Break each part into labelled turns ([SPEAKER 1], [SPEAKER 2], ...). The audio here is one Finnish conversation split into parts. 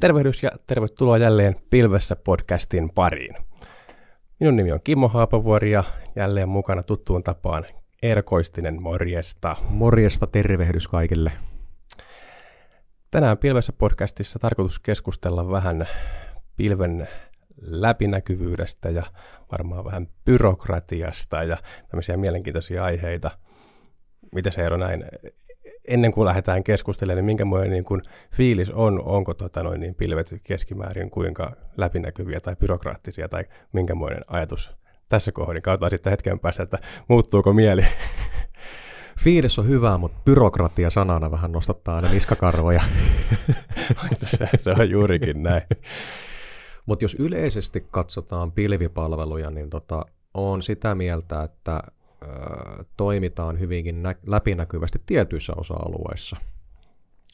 [SPEAKER 1] Tervehdys ja tervetuloa jälleen Pilvessä podcastin pariin. Minun nimi on Kimmo Haapavuori ja jälleen mukana tuttuun tapaan Erkoistinen, morjesta.
[SPEAKER 2] Morjesta, tervehdys kaikille.
[SPEAKER 1] Tänään Pilvessä podcastissa tarkoitus keskustella vähän pilven läpinäkyvyydestä ja varmaan vähän byrokratiasta ja tämmöisiä mielenkiintoisia aiheita. Miten se ero näin ennen kuin lähdetään keskustelemaan, niin minkämoinen niin kuin fiilis on, onko tota noin, niin pilvet keskimäärin kuinka läpinäkyviä tai byrokraattisia tai minkämoinen ajatus tässä kohdin. Katsotaan sitten hetken päästä, että muuttuuko mieli.
[SPEAKER 2] Fiilis on hyvä, mutta byrokratia sanana vähän nostattaa aina niskakarvoja.
[SPEAKER 1] se, se on juurikin näin.
[SPEAKER 2] Mutta jos yleisesti katsotaan pilvipalveluja, niin tota, on sitä mieltä, että toimitaan hyvinkin nä- läpinäkyvästi tietyissä osa-alueissa.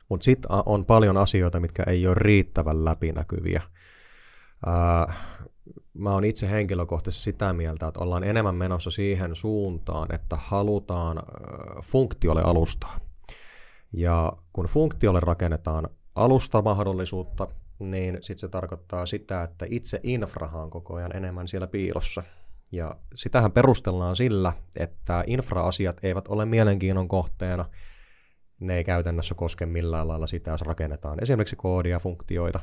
[SPEAKER 2] Mutta sitten on paljon asioita, mitkä ei ole riittävän läpinäkyviä. Ö, mä oon itse henkilökohtaisesti sitä mieltä, että ollaan enemmän menossa siihen suuntaan, että halutaan ö, funktiolle alustaa. Ja kun funktiolle rakennetaan alustamahdollisuutta, niin sitten se tarkoittaa sitä, että itse infrahan koko ajan enemmän siellä piilossa. Ja sitähän perustellaan sillä, että infra-asiat eivät ole mielenkiinnon kohteena. Ne ei käytännössä koske millään lailla sitä, jos rakennetaan esimerkiksi koodia, funktioita,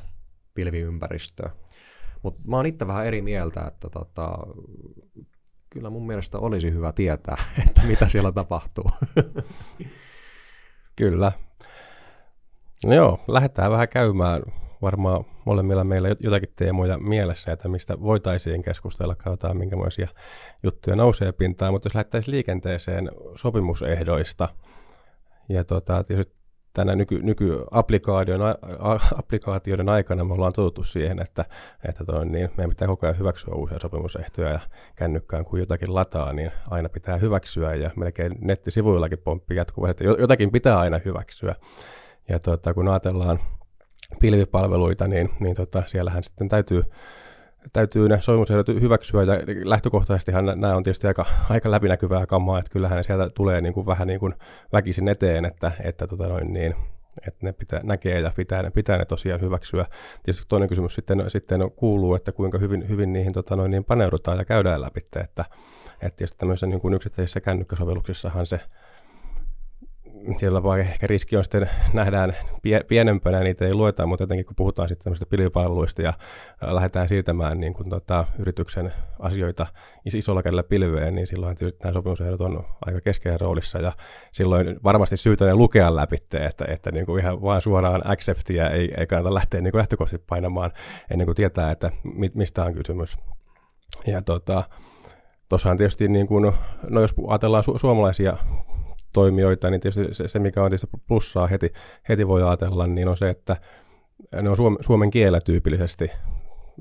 [SPEAKER 2] pilviympäristöä. Mutta mä oon itse vähän eri mieltä, että tota, kyllä mun mielestä olisi hyvä tietää, että mitä siellä tapahtuu.
[SPEAKER 1] Kyllä. No joo, lähdetään vähän käymään varmaan molemmilla meillä jotakin teemoja mielessä, että mistä voitaisiin keskustella, katsotaan minkälaisia juttuja nousee pintaan, mutta jos lähdettäisiin liikenteeseen sopimusehdoista, ja tota, tietysti tänä nyky, nykyapplikaatioiden applikaatioiden aikana me ollaan totuttu siihen, että, että toi, niin meidän pitää koko ajan hyväksyä uusia sopimusehtoja ja kännykkään kun jotakin lataa, niin aina pitää hyväksyä ja melkein nettisivuillakin pomppii jatkuvasti, että jotakin pitää aina hyväksyä. Ja tota, kun ajatellaan pilvipalveluita, niin, niin tota, siellähän sitten täytyy, täytyy ne sopimusehdot hyväksyä, ja lähtökohtaisestihan nämä on tietysti aika, aika läpinäkyvää kammaa, että kyllähän ne sieltä tulee niin kuin vähän niin kuin väkisin eteen, että, että, tota noin, niin, että ne pitää, näkee ja pitää, ne, pitää ne tosiaan hyväksyä. Tietysti toinen kysymys sitten, sitten kuuluu, että kuinka hyvin, hyvin niihin tota noin, niin paneudutaan ja käydään läpi, että, että tietysti tämmöisissä niin kuin yksittäisissä kännykkäsovelluksissahan se siellä vaan ehkä riski on sitten, nähdään pie, pienempänä, niitä ei lueta, mutta jotenkin kun puhutaan sitten tämmöistä pilvipalveluista ja lähdetään siirtämään niin kuin, tota, yrityksen asioita isolla kädellä pilveen, niin silloin tietysti nämä sopimusehdot on aika keskeinen roolissa ja silloin varmasti syytä ne lukea läpi, että, että niin kuin ihan vaan suoraan acceptia ei, ei kannata lähteä niin kuin lähtökohtaisesti painamaan ennen kuin tietää, että mistä on kysymys. Ja tota, Tuossahan tietysti, niin kuin, no jos ajatellaan su- suomalaisia toimijoita, niin tietysti se, se mikä on plussaa heti, heti voi ajatella, niin on se, että ne on suom, suomen kielellä tyypillisesti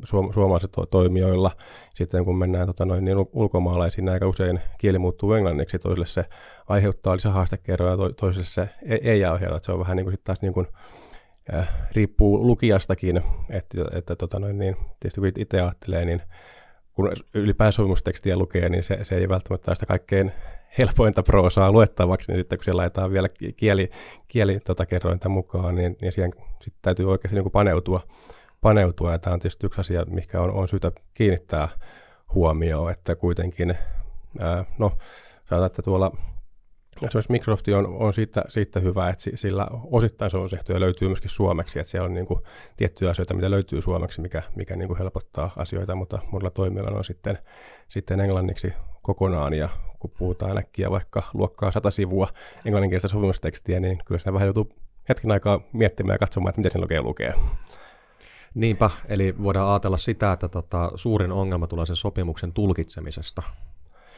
[SPEAKER 1] suom, suomalaiset to, toimijoilla. Sitten kun mennään tota noin, niin ulkomaalaisiin, niin aika usein kieli muuttuu englanniksi, toiselle se aiheuttaa lisähaastekerroja, to, toiselle se ei, ei aiheuta. Se on vähän niin kuin sitten taas niin kuin, äh, riippuu lukijastakin, että, että tota noin, niin, tietysti kun itse ajattelee, niin kun ylipäänsä sopimustekstiä lukee, niin se, se ei välttämättä sitä kaikkein helpointa proosaa luettavaksi, niin sitten kun siellä laitetaan vielä kieli, kieli tota, kerrointa mukaan, niin, niin siihen sit täytyy oikeasti niin kuin paneutua, paneutua. Ja tämä on tietysti yksi asia, mikä on, on syytä kiinnittää huomioon, että kuitenkin, ää, no sanotaan, että tuolla esimerkiksi Microsoft on, on siitä, siitä hyvä, että sillä osittain sovellusehtoja löytyy myöskin suomeksi, että siellä on niin kuin tiettyjä asioita, mitä löytyy suomeksi, mikä, mikä niin kuin helpottaa asioita, mutta monilla toimijoilla on sitten, sitten englanniksi kokonaan, ja kun puhutaan äkkiä vaikka luokkaa sata sivua englanninkielistä sopimustekstiä, niin kyllä se vähän joutuu hetken aikaa miettimään ja katsomaan, että miten sen lukee lukee.
[SPEAKER 2] Niinpä, eli voidaan ajatella sitä, että tota, suurin ongelma tulee sen sopimuksen tulkitsemisesta.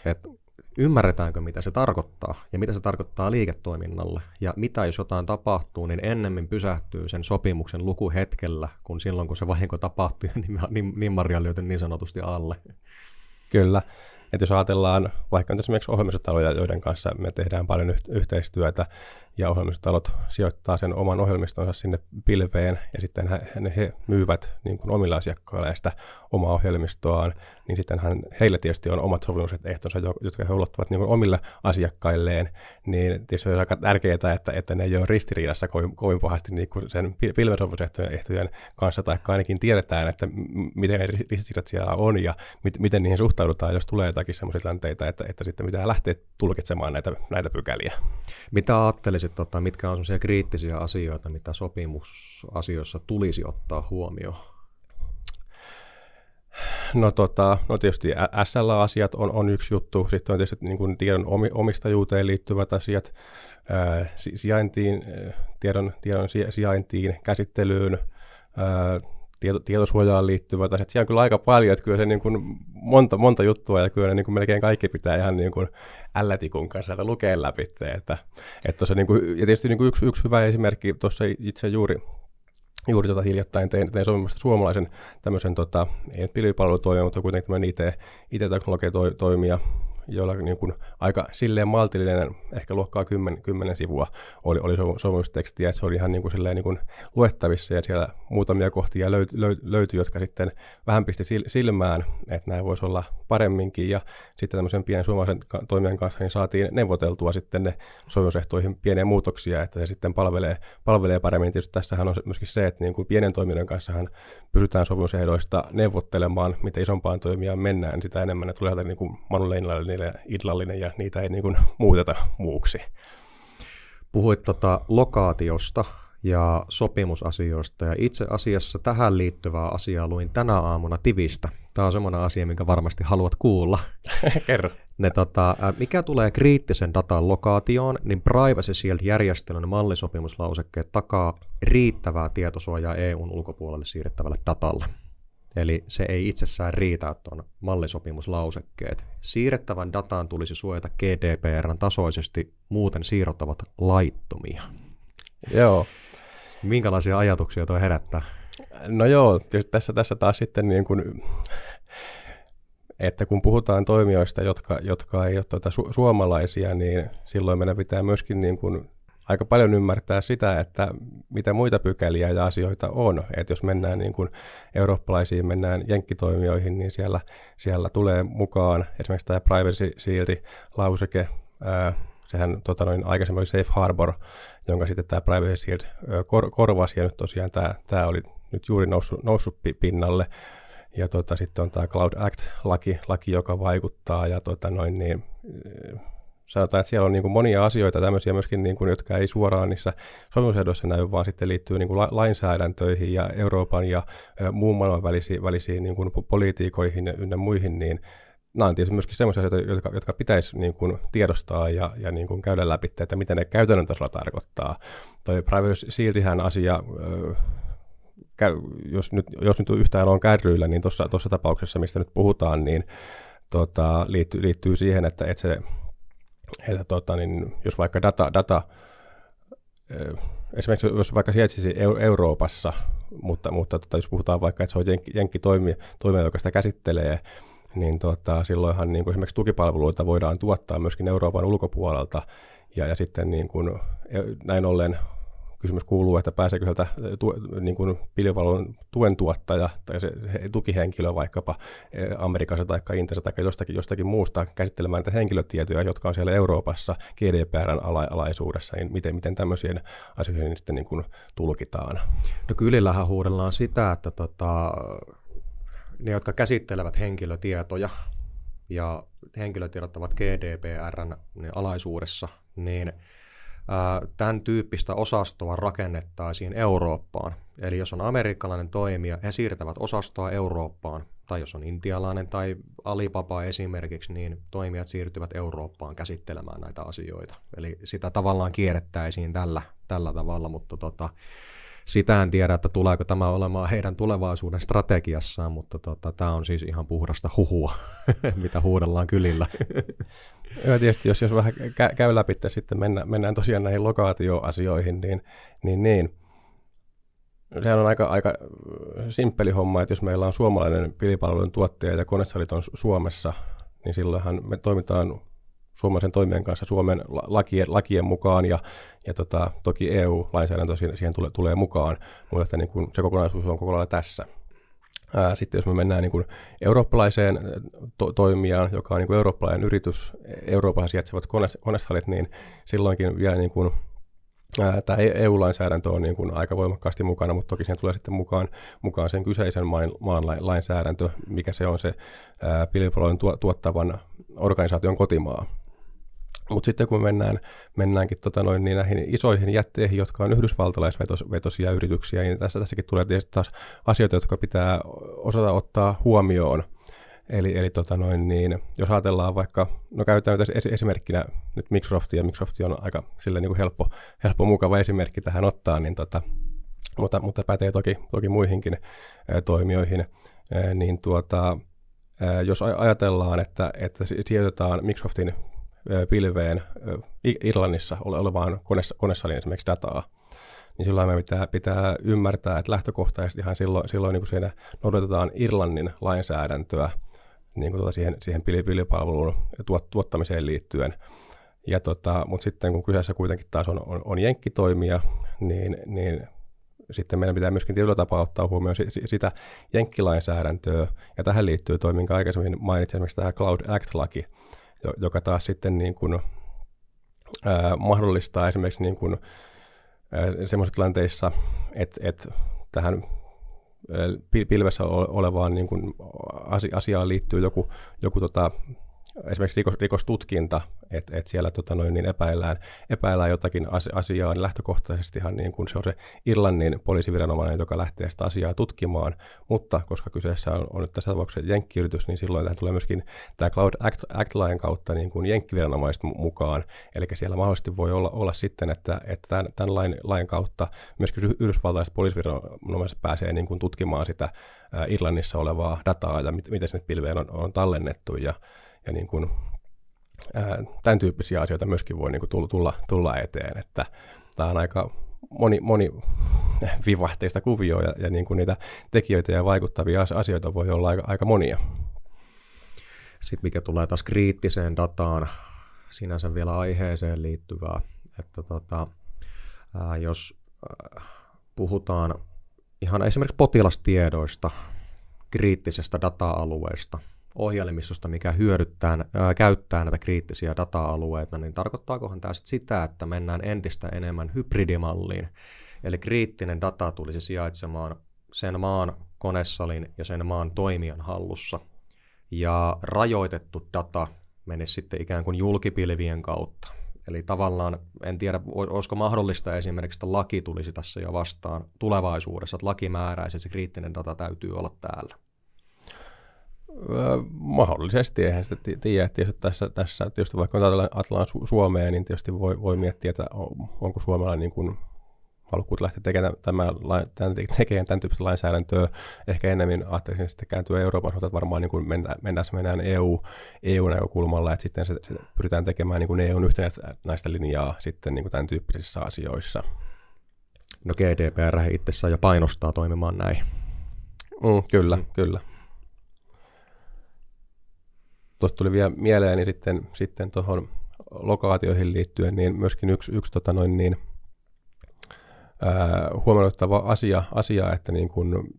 [SPEAKER 2] Et ymmärretäänkö, mitä se tarkoittaa ja mitä se tarkoittaa liiketoiminnalle. Ja mitä jos jotain tapahtuu, niin ennemmin pysähtyy sen sopimuksen lukuhetkellä, kun silloin kun se vahinko tapahtuu ja niin, niin, niin Maria löytyy niin sanotusti alle.
[SPEAKER 1] Kyllä. Että jos ajatellaan vaikka esimerkiksi ohjelmistotaloja, joiden kanssa me tehdään paljon yhteistyötä, ja ohjelmistotalot sijoittaa sen oman ohjelmistonsa sinne pilveen, ja sitten he, he myyvät niin kuin omilla asiakkailleen sitä omaa ohjelmistoaan, niin sitten hän, heillä tietysti on omat sopimukset ehtonsa, jotka he ulottavat niin omille asiakkailleen, niin tietysti on aika tärkeää, että, että ne ei ole ristiriidassa kovin, kovin pahasti niin kuin sen pilven sopimusehtojen kanssa, tai ainakin tiedetään, että miten ne ristiriidat siellä on, ja mit, miten niihin suhtaudutaan, jos tulee jotakin sellaisia tilanteita, että, että sitten pitää lähteä tulkitsemaan näitä, näitä pykäliä.
[SPEAKER 2] Mitä ajattelisit, tota, mitkä on sellaisia kriittisiä asioita, mitä sopimusasioissa tulisi ottaa huomioon?
[SPEAKER 1] No, tota, no tietysti SL-asiat on, on yksi juttu, sitten on tietysti niin kuin tiedon omistajuuteen liittyvät asiat, ää, sijaintiin, tiedon, tiedon sijaintiin, käsittelyyn, ää, tieto, tietosuojaan liittyvät asiat. Siellä on kyllä aika paljon, että kyllä se niin kuin monta, monta juttua ja kyllä ne niin kuin melkein kaikki pitää ihan niin kuin ällätikun kanssa lukea läpi. Että, että se niin kuin, ja tietysti niin kuin yksi, yksi hyvä esimerkki tuossa itse juuri juuri tota hiljattain tein, tein sopimasta suomalaisen tämmöisen, tota, ei pilvipalvelutoimija, mutta kuitenkin tämmöinen IT, IT-teknologia-toimija, joilla niin kuin aika silleen maltillinen, ehkä luokkaa 10, 10 sivua oli, oli sopimustekstiä, että se oli ihan niin kuin silleen niin kuin luettavissa ja siellä muutamia kohtia löytyi, löytyi, jotka sitten vähän pisti silmään, että nämä voisi olla paremminkin. Ja sitten tämmöisen pienen suomalaisen toimijan kanssa niin saatiin neuvoteltua sitten ne sopimusehtoihin pieniä muutoksia, että se sitten palvelee, palvelee paremmin. Tietysti tässähän on myöskin se, että niin kuin pienen toimijan kanssa pysytään sopimusehdoista neuvottelemaan, mitä isompaan toimijaan mennään, niin sitä enemmän ne tulee niin kuin Manu niille idlallinen ja niitä ei niin kuin muuteta muuksi.
[SPEAKER 2] Puhuit tota lokaatiosta ja sopimusasioista ja itse asiassa tähän liittyvää asiaa luin tänä aamuna Tivistä. Tämä on semmoinen asia, minkä varmasti haluat kuulla.
[SPEAKER 1] Kerro.
[SPEAKER 2] Ne, tota, mikä tulee kriittisen datan lokaatioon, niin Privacy Shield-järjestelmän mallisopimuslausekkeet takaa riittävää tietosuojaa EUn ulkopuolelle siirrettävälle datalle. Eli se ei itsessään riitä, että on mallisopimuslausekkeet. Siirrettävän dataan tulisi suojata GDPRn tasoisesti, muuten siirrot ovat laittomia.
[SPEAKER 1] Joo.
[SPEAKER 2] Minkälaisia ajatuksia tuo herättää?
[SPEAKER 1] No joo, tässä, tässä taas sitten niin kuin, että kun puhutaan toimijoista, jotka, jotka ei ole tuota su- suomalaisia, niin silloin meidän pitää myöskin niin kuin aika paljon ymmärtää sitä, että mitä muita pykäliä ja asioita on. Että jos mennään niin kuin eurooppalaisiin, mennään jenkkitoimijoihin, niin siellä, siellä tulee mukaan esimerkiksi tämä Privacy Shield-lauseke, sehän tota noin, aikaisemmin oli Safe Harbor, jonka sitten tämä Privacy Shield kor- korvasi, ja nyt tosiaan tämä, tämä oli nyt juuri noussut, noussut pinnalle. Ja tota, sitten on tämä Cloud Act-laki, laki, joka vaikuttaa, ja tota noin, niin, sanotaan, että siellä on niin kuin monia asioita tämmöisiä myöskin, niin kuin, jotka ei suoraan niissä sopimusehdoissa näy, vaan sitten liittyy niin kuin la- lainsäädäntöihin ja Euroopan ja ä, muun maailman välisiin, välisiin niin kuin politiikoihin ynnä muihin, niin nämä on tietysti myöskin sellaisia asioita, jotka, jotka pitäisi niin kuin tiedostaa ja, ja niin kuin käydä läpi, että mitä ne käytännön tasolla tarkoittaa. Toi Privacy Shieldihän asia, jos nyt, jos nyt yhtään on kärryillä, niin tuossa tapauksessa, mistä nyt puhutaan, niin tota, liittyy, liittyy siihen, että, että se että tota, niin jos vaikka data, data esimerkiksi jos vaikka sijaitsisi Euroopassa, mutta, mutta tota, jos puhutaan vaikka, että se on jenkki, jenkki toimija, toimija, joka sitä käsittelee, niin tota, silloinhan niin kuin esimerkiksi tukipalveluita voidaan tuottaa myöskin Euroopan ulkopuolelta, ja, ja sitten niin kuin, e, näin ollen kysymys kuuluu, että pääseekö sieltä tu, niin kuin pilvipalvelun tuen tuottaja tai se, tukihenkilö vaikkapa Amerikassa tai Intiassa tai jostakin, jostakin muusta käsittelemään näitä henkilötietoja, jotka on siellä Euroopassa GDPRn ala, alaisuudessa, niin miten, miten tämmöisiin asioihin sitten niin kuin tulkitaan?
[SPEAKER 2] No kylillähän huudellaan sitä, että tota, ne, jotka käsittelevät henkilötietoja ja henkilötiedot ovat GDPRn alaisuudessa, niin tämän tyyppistä osastoa rakennettaisiin Eurooppaan. Eli jos on amerikkalainen toimija, he siirtävät osastoa Eurooppaan, tai jos on intialainen tai Alibaba esimerkiksi, niin toimijat siirtyvät Eurooppaan käsittelemään näitä asioita. Eli sitä tavallaan kierrettäisiin tällä, tällä tavalla, mutta tota, sitä en tiedä, että tuleeko tämä olemaan heidän tulevaisuuden strategiassaan, mutta tota, tämä on siis ihan puhdasta huhua, mitä huudellaan kylillä.
[SPEAKER 1] Joo, tietysti jos, jos vähän kä- käy läpi, sitten mennään, mennään tosiaan näihin lokaatioasioihin, niin, niin, niin sehän on aika, aika simppeli homma, että jos meillä on suomalainen pilipalvelun tuottaja ja konesalit on Suomessa, niin silloinhan me toimitaan suomalaisen toimijan kanssa Suomen lakien, lakien mukaan ja, ja tota, toki EU-lainsäädäntö siihen, siihen tulee, tulee mukaan, mutta että niin kuin se kokonaisuus on koko lailla tässä. Ää, sitten jos me mennään niin kuin eurooppalaiseen to- toimijaan, joka on niin kuin eurooppalainen yritys, Euroopassa sijaitsevat kone- konesalit, niin silloinkin vielä niin kuin Tämä EU-lainsäädäntö on niin kuin aika voimakkaasti mukana, mutta toki siihen tulee sitten mukaan, mukaan sen kyseisen maan, maan lainsäädäntö, mikä se on se pilvipalvelujen tuottavan organisaation kotimaa. Mutta sitten kun mennään, mennäänkin tota noin, niin näihin isoihin jätteihin, jotka on yhdysvaltalaisvetosia yrityksiä, niin tässä, tässäkin tulee tietysti taas asioita, jotka pitää osata ottaa huomioon. Eli, eli tota noin, niin, jos ajatellaan vaikka, no käytetään nyt es, esimerkkinä nyt Microsoftia, ja Microsoft on aika sille niin kuin helppo, helppo, mukava esimerkki tähän ottaa, niin tota, mutta, mutta pätee toki, toki muihinkin ä, toimijoihin, ä, niin tuota, ä, jos ajatellaan, että, että sijoitetaan Microsoftin pilveen Irlannissa olevaan konesaliin esimerkiksi dataa, niin silloin me pitää, pitää ymmärtää, että lähtökohtaisesti ihan silloin, silloin niin kuin siinä noudatetaan Irlannin lainsäädäntöä niin kuin tuota siihen, siihen pilvipalvelun tuot, tuottamiseen liittyen. Ja tota, mutta sitten kun kyseessä kuitenkin taas on, on, on jenkkitoimija, niin, niin sitten meidän pitää myöskin tietyllä tapaa ottaa huomioon sitä jenkkilainsäädäntöä, ja tähän liittyy toi, minkä aikaisemmin mainitsin, esimerkiksi tämä Cloud Act-laki, joka taas sitten niin kuin, ää, mahdollistaa esimerkiksi niin kuin, semmoisissa tilanteissa, että, että tähän pilvessä olevaan niin kuin asiaan liittyy joku, joku tota, esimerkiksi rikos, rikostutkinta, että et siellä tota noin, niin epäillään, epäillään jotakin asiaa, niin lähtökohtaisestihan niin kun se on se Irlannin poliisiviranomainen, joka lähtee sitä asiaa tutkimaan, mutta koska kyseessä on, on nyt tässä tapauksessa jenkkiyritys, niin silloin tähän tulee myöskin tämä Cloud Act, Act-lain kautta niin kuin jenkkiviranomaiset mukaan, eli siellä mahdollisesti voi olla, olla sitten, että, että tämän, tämän lain, lain kautta myöskin yhdysvaltalaiset poliisiviranomaiset pääsee niin kuin tutkimaan sitä Irlannissa olevaa dataa ja miten sinne pilveen on, on tallennettu. Ja ja niin kuin, ää, tämän tyyppisiä asioita myöskin voi niin kuin tulla, tulla, eteen, että tämä on aika moni, moni vivahteista kuvioa ja, ja niin kuin niitä tekijöitä ja vaikuttavia asioita voi olla aika, aika monia.
[SPEAKER 2] Sitten mikä tulee taas kriittiseen dataan, sinänsä vielä aiheeseen liittyvää, että tota, ää, jos ää, puhutaan ihan esimerkiksi potilastiedoista, kriittisestä data-alueesta, ohjelmistosta, mikä hyödyttää, ää, käyttää näitä kriittisiä data-alueita, niin tarkoittaakohan tämä sit sitä, että mennään entistä enemmän hybridimalliin, eli kriittinen data tulisi sijaitsemaan sen maan konesalin ja sen maan toimijan hallussa, ja rajoitettu data menisi sitten ikään kuin julkipilvien kautta. Eli tavallaan, en tiedä, olisiko mahdollista esimerkiksi, että laki tulisi tässä jo vastaan tulevaisuudessa, että laki määräisi, että se kriittinen data täytyy olla täällä
[SPEAKER 1] mahdollisesti, eihän sitä tiedä. Tietysti tässä, tässä tietysti vaikka ajatellaan Suomea, niin tietysti voi, voi miettiä, että onko Suomella niin kuin halukkuut lähteä tekemään tämän, tämän, tekemään tämän tyyppistä lainsäädäntöä. Ehkä enemmän ajattelisin sitten kääntyä Euroopan suuntaan, että varmaan niin kuin mennään, mennään, mennään EU, EU-näkökulmalla, että sitten se, se pyritään tekemään niin kuin EUn yhtenäistä linjaa sitten niin kuin tämän tyyppisissä asioissa.
[SPEAKER 2] No GDPR itsessään jo painostaa toimimaan näin.
[SPEAKER 1] Mm, kyllä, mm. kyllä tuosta tuli vielä mieleen, niin sitten, sitten tuohon lokaatioihin liittyen, niin myöskin yksi, yksi tota noin niin, huomioittava asia, asia että niin kun,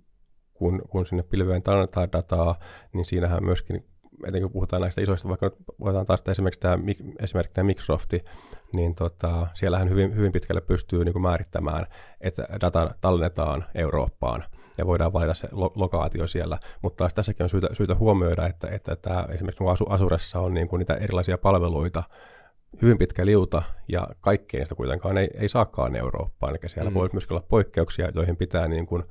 [SPEAKER 1] kun, kun sinne pilveen tallennetaan dataa, niin siinähän myöskin etenkin kun puhutaan näistä isoista, vaikka nyt voidaan taas esimerkiksi tämä, esimerkiksi tämä Microsofti, niin tota, siellähän hyvin, hyvin pitkälle pystyy niin kuin määrittämään, että data tallennetaan Eurooppaan ja voidaan valita se lo- lokaatio siellä. Mutta taas tässäkin on syytä, syytä huomioida, että, että tämä, esimerkiksi asu, Asuressa on niin kuin niitä erilaisia palveluita, hyvin pitkä liuta ja kaikkein sitä kuitenkaan ei, ei saakaan Eurooppaan. Eli siellä mm. voi myös olla poikkeuksia, joihin pitää, niin kuin,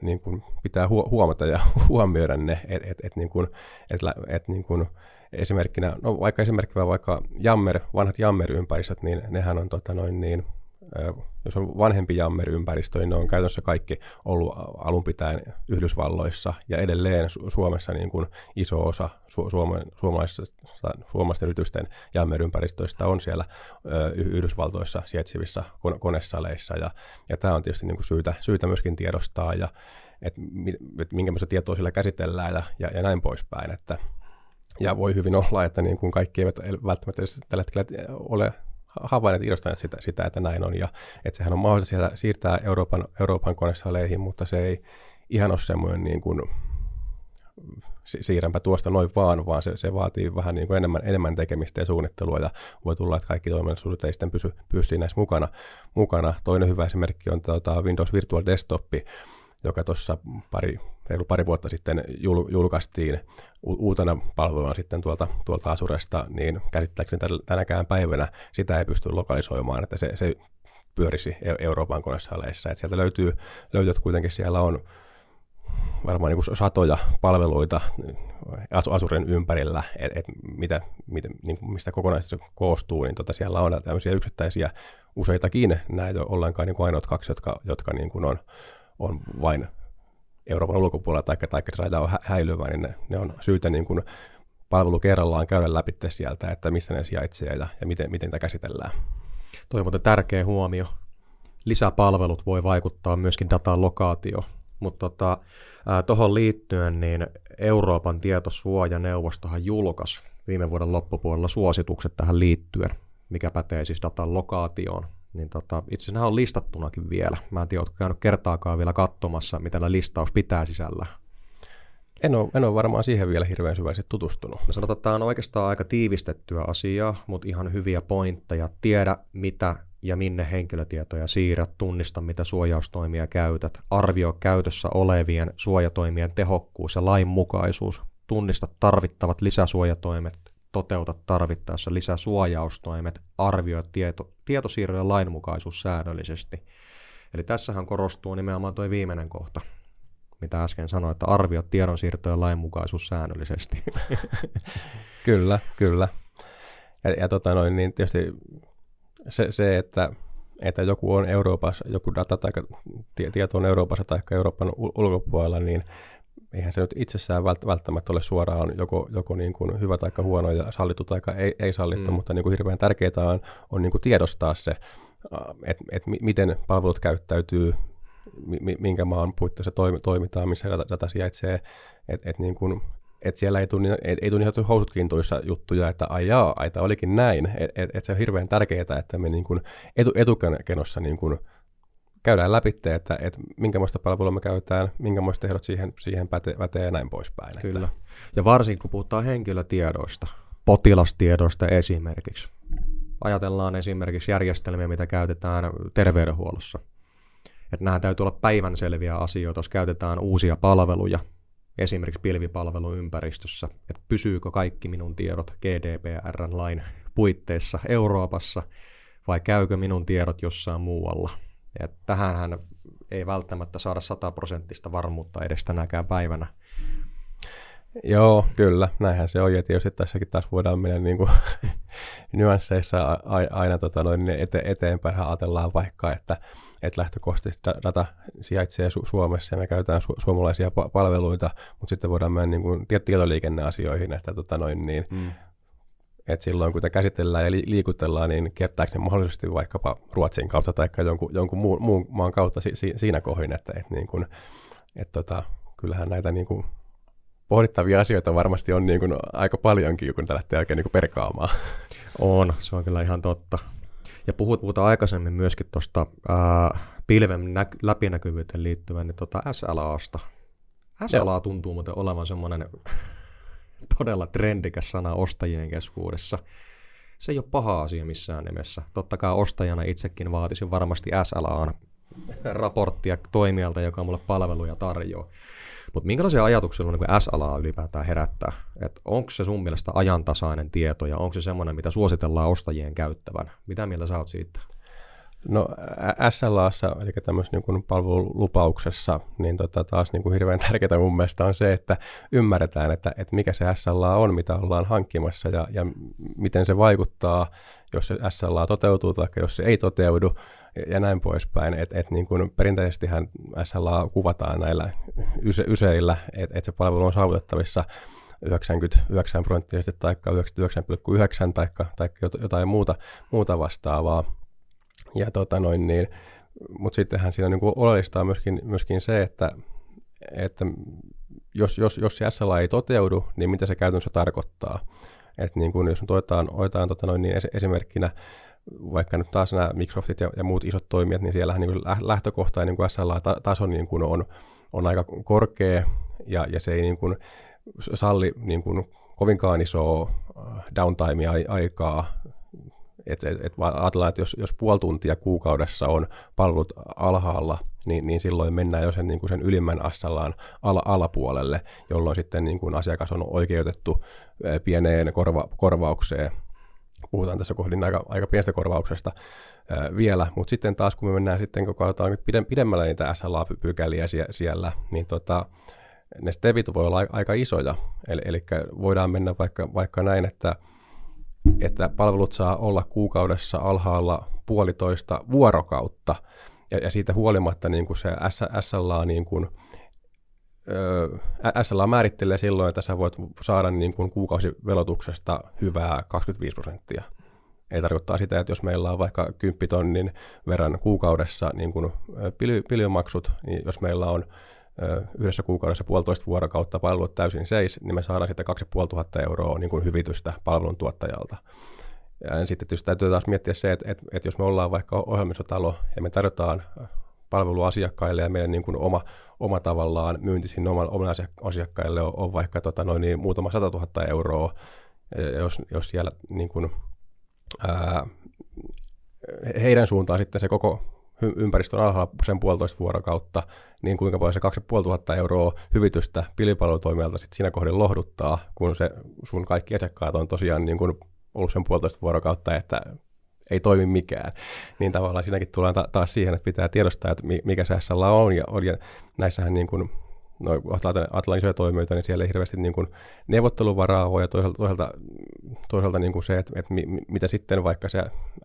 [SPEAKER 1] niin kuin, pitää huomata ja huomioida ne, että et, et, niin kuin, et, et, niin kuin, esimerkkinä, no vaikka esimerkkinä vaikka Jammer, vanhat Jammer-ympäristöt, niin nehän on tota noin niin, jos on vanhempi jammer-ympäristö, niin ne on käytännössä kaikki ollut alun pitäen Yhdysvalloissa ja edelleen Suomessa niin kuin iso osa su- suomen, suomalaisten yritysten jammer-ympäristöistä on siellä Yhdysvaltoissa sijaitsevissa konesaleissa ja, ja tämä on tietysti niin kuin syytä, syytä myöskin tiedostaa ja että et minkälaista tietoa sillä käsitellään ja, ja, ja näin poispäin, että Ja voi hyvin olla, että niin kuin kaikki eivät välttämättä tällä hetkellä ole havainneet irrostaneet sitä, sitä, että näin on, ja että sehän on mahdollista siellä siirtää Euroopan, Euroopan konesaleihin, mutta se ei ihan ole semmoinen niin kuin, siirränpä tuosta noin vaan, vaan se, se vaatii vähän niin kuin enemmän, enemmän tekemistä ja suunnittelua, ja voi tulla, että kaikki toiminnallisuudet ei sitten pysy, pysy näissä mukana, mukana. Toinen hyvä esimerkki on tuota Windows Virtual Desktop, joka tuossa pari, reilu pari vuotta sitten jul, julkaistiin uutena palveluna sitten tuolta, tuolta Asuresta, niin käsittääkseni tänäkään päivänä sitä ei pysty lokalisoimaan, että se, se pyörisi e-, Euroopan konesaleissa. Että sieltä löytyy, löytyy, että kuitenkin siellä on varmaan niin satoja palveluita Asuren ympärillä, että et mitä, mitä, niin mistä kokonaisuus koostuu, niin tota siellä on tämmöisiä yksittäisiä useitakin, näitä ollenkaan niin ainoat kaksi, jotka, jotka niin kuin on, on vain Euroopan ulkopuolella tai, tai raita on häilyvä, niin ne, ne on syytä niin kuin palvelu kerrallaan käydä läpi sieltä, että missä ne sijaitsee ja, ja miten, miten niitä käsitellään.
[SPEAKER 2] Toi on tärkeä huomio. Lisäpalvelut voi vaikuttaa myöskin datan lokaatio, mutta tota, tuohon liittyen niin Euroopan tietosuojaneuvostohan julkaisi viime vuoden loppupuolella suositukset tähän liittyen, mikä pätee siis datan lokaatioon niin tota, itse asiassa nämä on listattunakin vielä. Mä en tiedä, oletko käynyt kertaakaan vielä katsomassa, mitä tämä listaus pitää sisällä.
[SPEAKER 1] En ole, en ole varmaan siihen vielä hirveän syvästi tutustunut.
[SPEAKER 2] No sanotaan, että tämä on oikeastaan aika tiivistettyä asiaa, mutta ihan hyviä pointteja. Tiedä, mitä ja minne henkilötietoja siirrät, tunnista, mitä suojaustoimia käytät, arvio käytössä olevien suojatoimien tehokkuus ja lainmukaisuus, tunnista tarvittavat lisäsuojatoimet, toteuta tarvittaessa lisäsuojaustoimet, arvioi tieto, tietosiirrojen lainmukaisuus säännöllisesti. Eli tässähän korostuu nimenomaan tuo viimeinen kohta, mitä äsken sanoin, että arvio tiedonsiirtojen lainmukaisuus säännöllisesti.
[SPEAKER 1] kyllä, kyllä. Ja, ja tota noin, niin tietysti se, se että, että joku on Euroopassa, joku data tai tieto on Euroopassa tai Euroopan ulkopuolella, niin eihän se nyt itsessään välttämättä ole suoraan joko, joko niin kuin hyvä tai huono ja sallittu tai ei, ei sallittu, mm. mutta niin kuin hirveän tärkeää on, on niin kuin tiedostaa se, että et miten palvelut käyttäytyy, minkä maan puitteissa toimitaan, missä data, data sijaitsee, että et niin kuin, et siellä ei tule, ei, ei tule niin housut juttuja, että ai jaa, aita olikin näin. Että et, et se on hirveän tärkeää, että me niin kuin etu, etukenossa niin kuin käydään läpi, että, että minkälaista palvelua me käytetään, minkälaista ehdot siihen, siihen pätee, pätee ja näin poispäin.
[SPEAKER 2] Kyllä. Ja varsinkin kun puhutaan henkilötiedoista, potilastiedoista esimerkiksi. Ajatellaan esimerkiksi järjestelmiä, mitä käytetään terveydenhuollossa. Että nämä täytyy olla päivänselviä asioita, jos käytetään uusia palveluja, esimerkiksi pilvipalveluympäristössä, että pysyykö kaikki minun tiedot GDPR-lain puitteissa Euroopassa vai käykö minun tiedot jossain muualla – ja tähänhän ei välttämättä saada sataprosenttista varmuutta edes tänäkään päivänä.
[SPEAKER 1] Joo, kyllä, näinhän se on. Ja tietysti tässäkin taas voidaan mennä niin kuin nyansseissa aina tota noin, ete, eteenpäin. Ajatellaan vaikka, että, että lähtökohtaisesti data sijaitsee Su- Suomessa ja me käytetään su- suomalaisia palveluita, mutta sitten voidaan mennä niin kuin tietoliikenneasioihin, että tota noin, niin, mm että silloin kun te käsitellään ja liikutellaan, niin kiertääkö ne mahdollisesti vaikkapa Ruotsin kautta tai jonkun, jonkun muun, muun maan kautta si, si, siinä kohdin, että et niin kun, et tota, kyllähän näitä niin kun pohdittavia asioita varmasti on niin kun aika paljonkin, kun lähtee oikein niin perkaamaan.
[SPEAKER 2] On, se on kyllä ihan totta. Ja puhut, puhutaan aikaisemmin myöskin tuosta pilven nä- läpinäkyvyyteen liittyvän niin tota SLAsta. SLA Joo. tuntuu muuten olevan semmoinen todella trendikäs sana ostajien keskuudessa. Se ei ole paha asia missään nimessä. Totta kai ostajana itsekin vaatisin varmasti SLAan raporttia toimijalta, joka mulle palveluja tarjoaa. Mutta minkälaisia ajatuksia niin SLA ylipäätään herättää? Onko se sun mielestä ajantasainen tieto ja onko se semmoinen, mitä suositellaan ostajien käyttävän? Mitä mieltä sä oot siitä?
[SPEAKER 1] No SLAssa, eli tämmöisessä niin palvelulupauksessa, niin tota, taas niin kuin hirveän tärkeää mun mielestä on se, että ymmärretään, että, että mikä se SLA on, mitä ollaan hankkimassa ja, ja miten se vaikuttaa, jos se SLA toteutuu tai jos se ei toteudu ja näin poispäin. Et, et niin kuin perinteisestihän SLA kuvataan näillä yse, yseillä, että et se palvelu on saavutettavissa 99 prosenttisesti tai 99,9 tai jotain muuta, muuta vastaavaa. Ja tota noin niin, mutta sittenhän siinä niin oleellista on myöskin, myöskin se, että, että jos, jos, jos se SLA ei toteudu, niin mitä se käytännössä tarkoittaa. Et niin kun jos nyt otetaan, otetaan tota noin, niin esimerkkinä vaikka nyt taas nämä Microsoftit ja, ja muut isot toimijat, niin siellä niin lähtökohtainen niin SLA-taso niin kuin on, on aika korkea ja, ja se ei niin kuin salli niin kuin kovinkaan isoa äh, downtime-aikaa. Et, et, et ajatellaan, että jos, jos puoli tuntia kuukaudessa on palvelut alhaalla, niin, niin silloin mennään jo sen, niin kuin sen ylimmän assallaan ala, alapuolelle, jolloin sitten niin kuin asiakas on oikeutettu pieneen korva, korvaukseen. Puhutaan tässä kohdin aika, aika pienestä korvauksesta ää, vielä, mutta sitten taas kun me mennään sitten, kun katsotaan pidemmällä niitä SLA-pykäliä siellä, niin tota, ne stepit voi olla aika isoja. Eli, eli voidaan mennä vaikka, vaikka näin, että, että palvelut saa olla kuukaudessa alhaalla puolitoista vuorokautta, ja, ja siitä huolimatta niin kuin se SLA, niin kuin, SLA määrittelee silloin, että sä voit saada niin kuin kuukausivelotuksesta hyvää 25 prosenttia. Ei tarkoittaa sitä, että jos meillä on vaikka 10 tonnin verran kuukaudessa niin kuin piljomaksut, niin jos meillä on yhdessä kuukaudessa puolitoista vuorokautta palvelut täysin seis, niin me saadaan sitten 2500 euroa niin kuin hyvitystä palveluntuottajalta. Ja sitten tietysti täytyy taas miettiä se, että, että, että jos me ollaan vaikka ohjelmistotalo ja me tarjotaan palveluasiakkaille ja meidän niin kuin oma, oma tavallaan myynti sinne oman, oman asiakkaille on, on vaikka tota noin, niin muutama 100 000 euroa, ja jos, jos siellä niin kuin, ää, heidän suuntaan sitten se koko ympäristön alhaalla sen puolitoista vuorokautta, niin kuinka paljon se 2500 euroa hyvitystä pilipalvelutoimijalta sitten siinä kohdin lohduttaa, kun se sun kaikki asiakkaat on tosiaan niin kuin ollut sen puolitoista vuorokautta, että ei toimi mikään. Niin tavallaan siinäkin tullaan ta- taas siihen, että pitää tiedostaa, että mikä SLA on, ja, on, ja näissähän niin kuin no, ajatellaan isoja toimijoita, niin siellä ei hirveästi niin kuin neuvotteluvaraa ole, ja toisaalta, toisaalta, toisaalta niin kuin se, että, että mi, mitä sitten vaikka se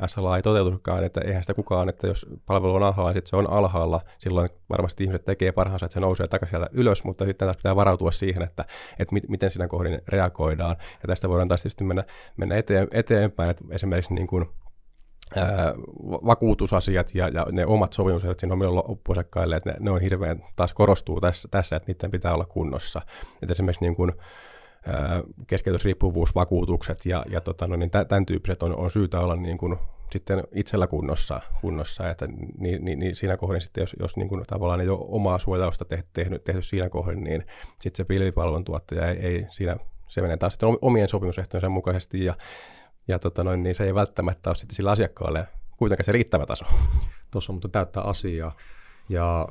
[SPEAKER 1] SLA ei toteutukaan, että eihän sitä kukaan, että jos palvelu on alhaalla, niin se on alhaalla, silloin varmasti ihmiset tekee parhaansa, että se nousee takaisin sieltä ylös, mutta sitten taas pitää varautua siihen, että, että miten siinä kohdin reagoidaan, ja tästä voidaan taas tietysti mennä, mennä eteen, eteenpäin, että esimerkiksi niin kuin vakuutusasiat ja, ja ne omat sopimukset siinä omille loppuosakkaille, että ne, ne on hirveän, taas korostuu tässä, tässä, että niiden pitää olla kunnossa. Että esimerkiksi niin kuin, keskeytysriippuvuusvakuutukset ja, ja tota, no, niin tämän tyyppiset on, on syytä olla niin kuin sitten itsellä kunnossa, kunnossa että niin, niin, niin siinä kohdin sitten, jos, jos niin kuin tavallaan ei ole omaa suojausta tehty, tehty, tehty siinä kohdin, niin sitten se pilvipalvelun tuottaja ei, ei siinä, se menee taas sitten omien sopimusehtojen mukaisesti ja ja tota noin, niin se ei välttämättä ole sitten sillä asiakkaalle kuitenkaan se riittävä taso.
[SPEAKER 2] Tuossa on mutta täyttää asiaa. Ja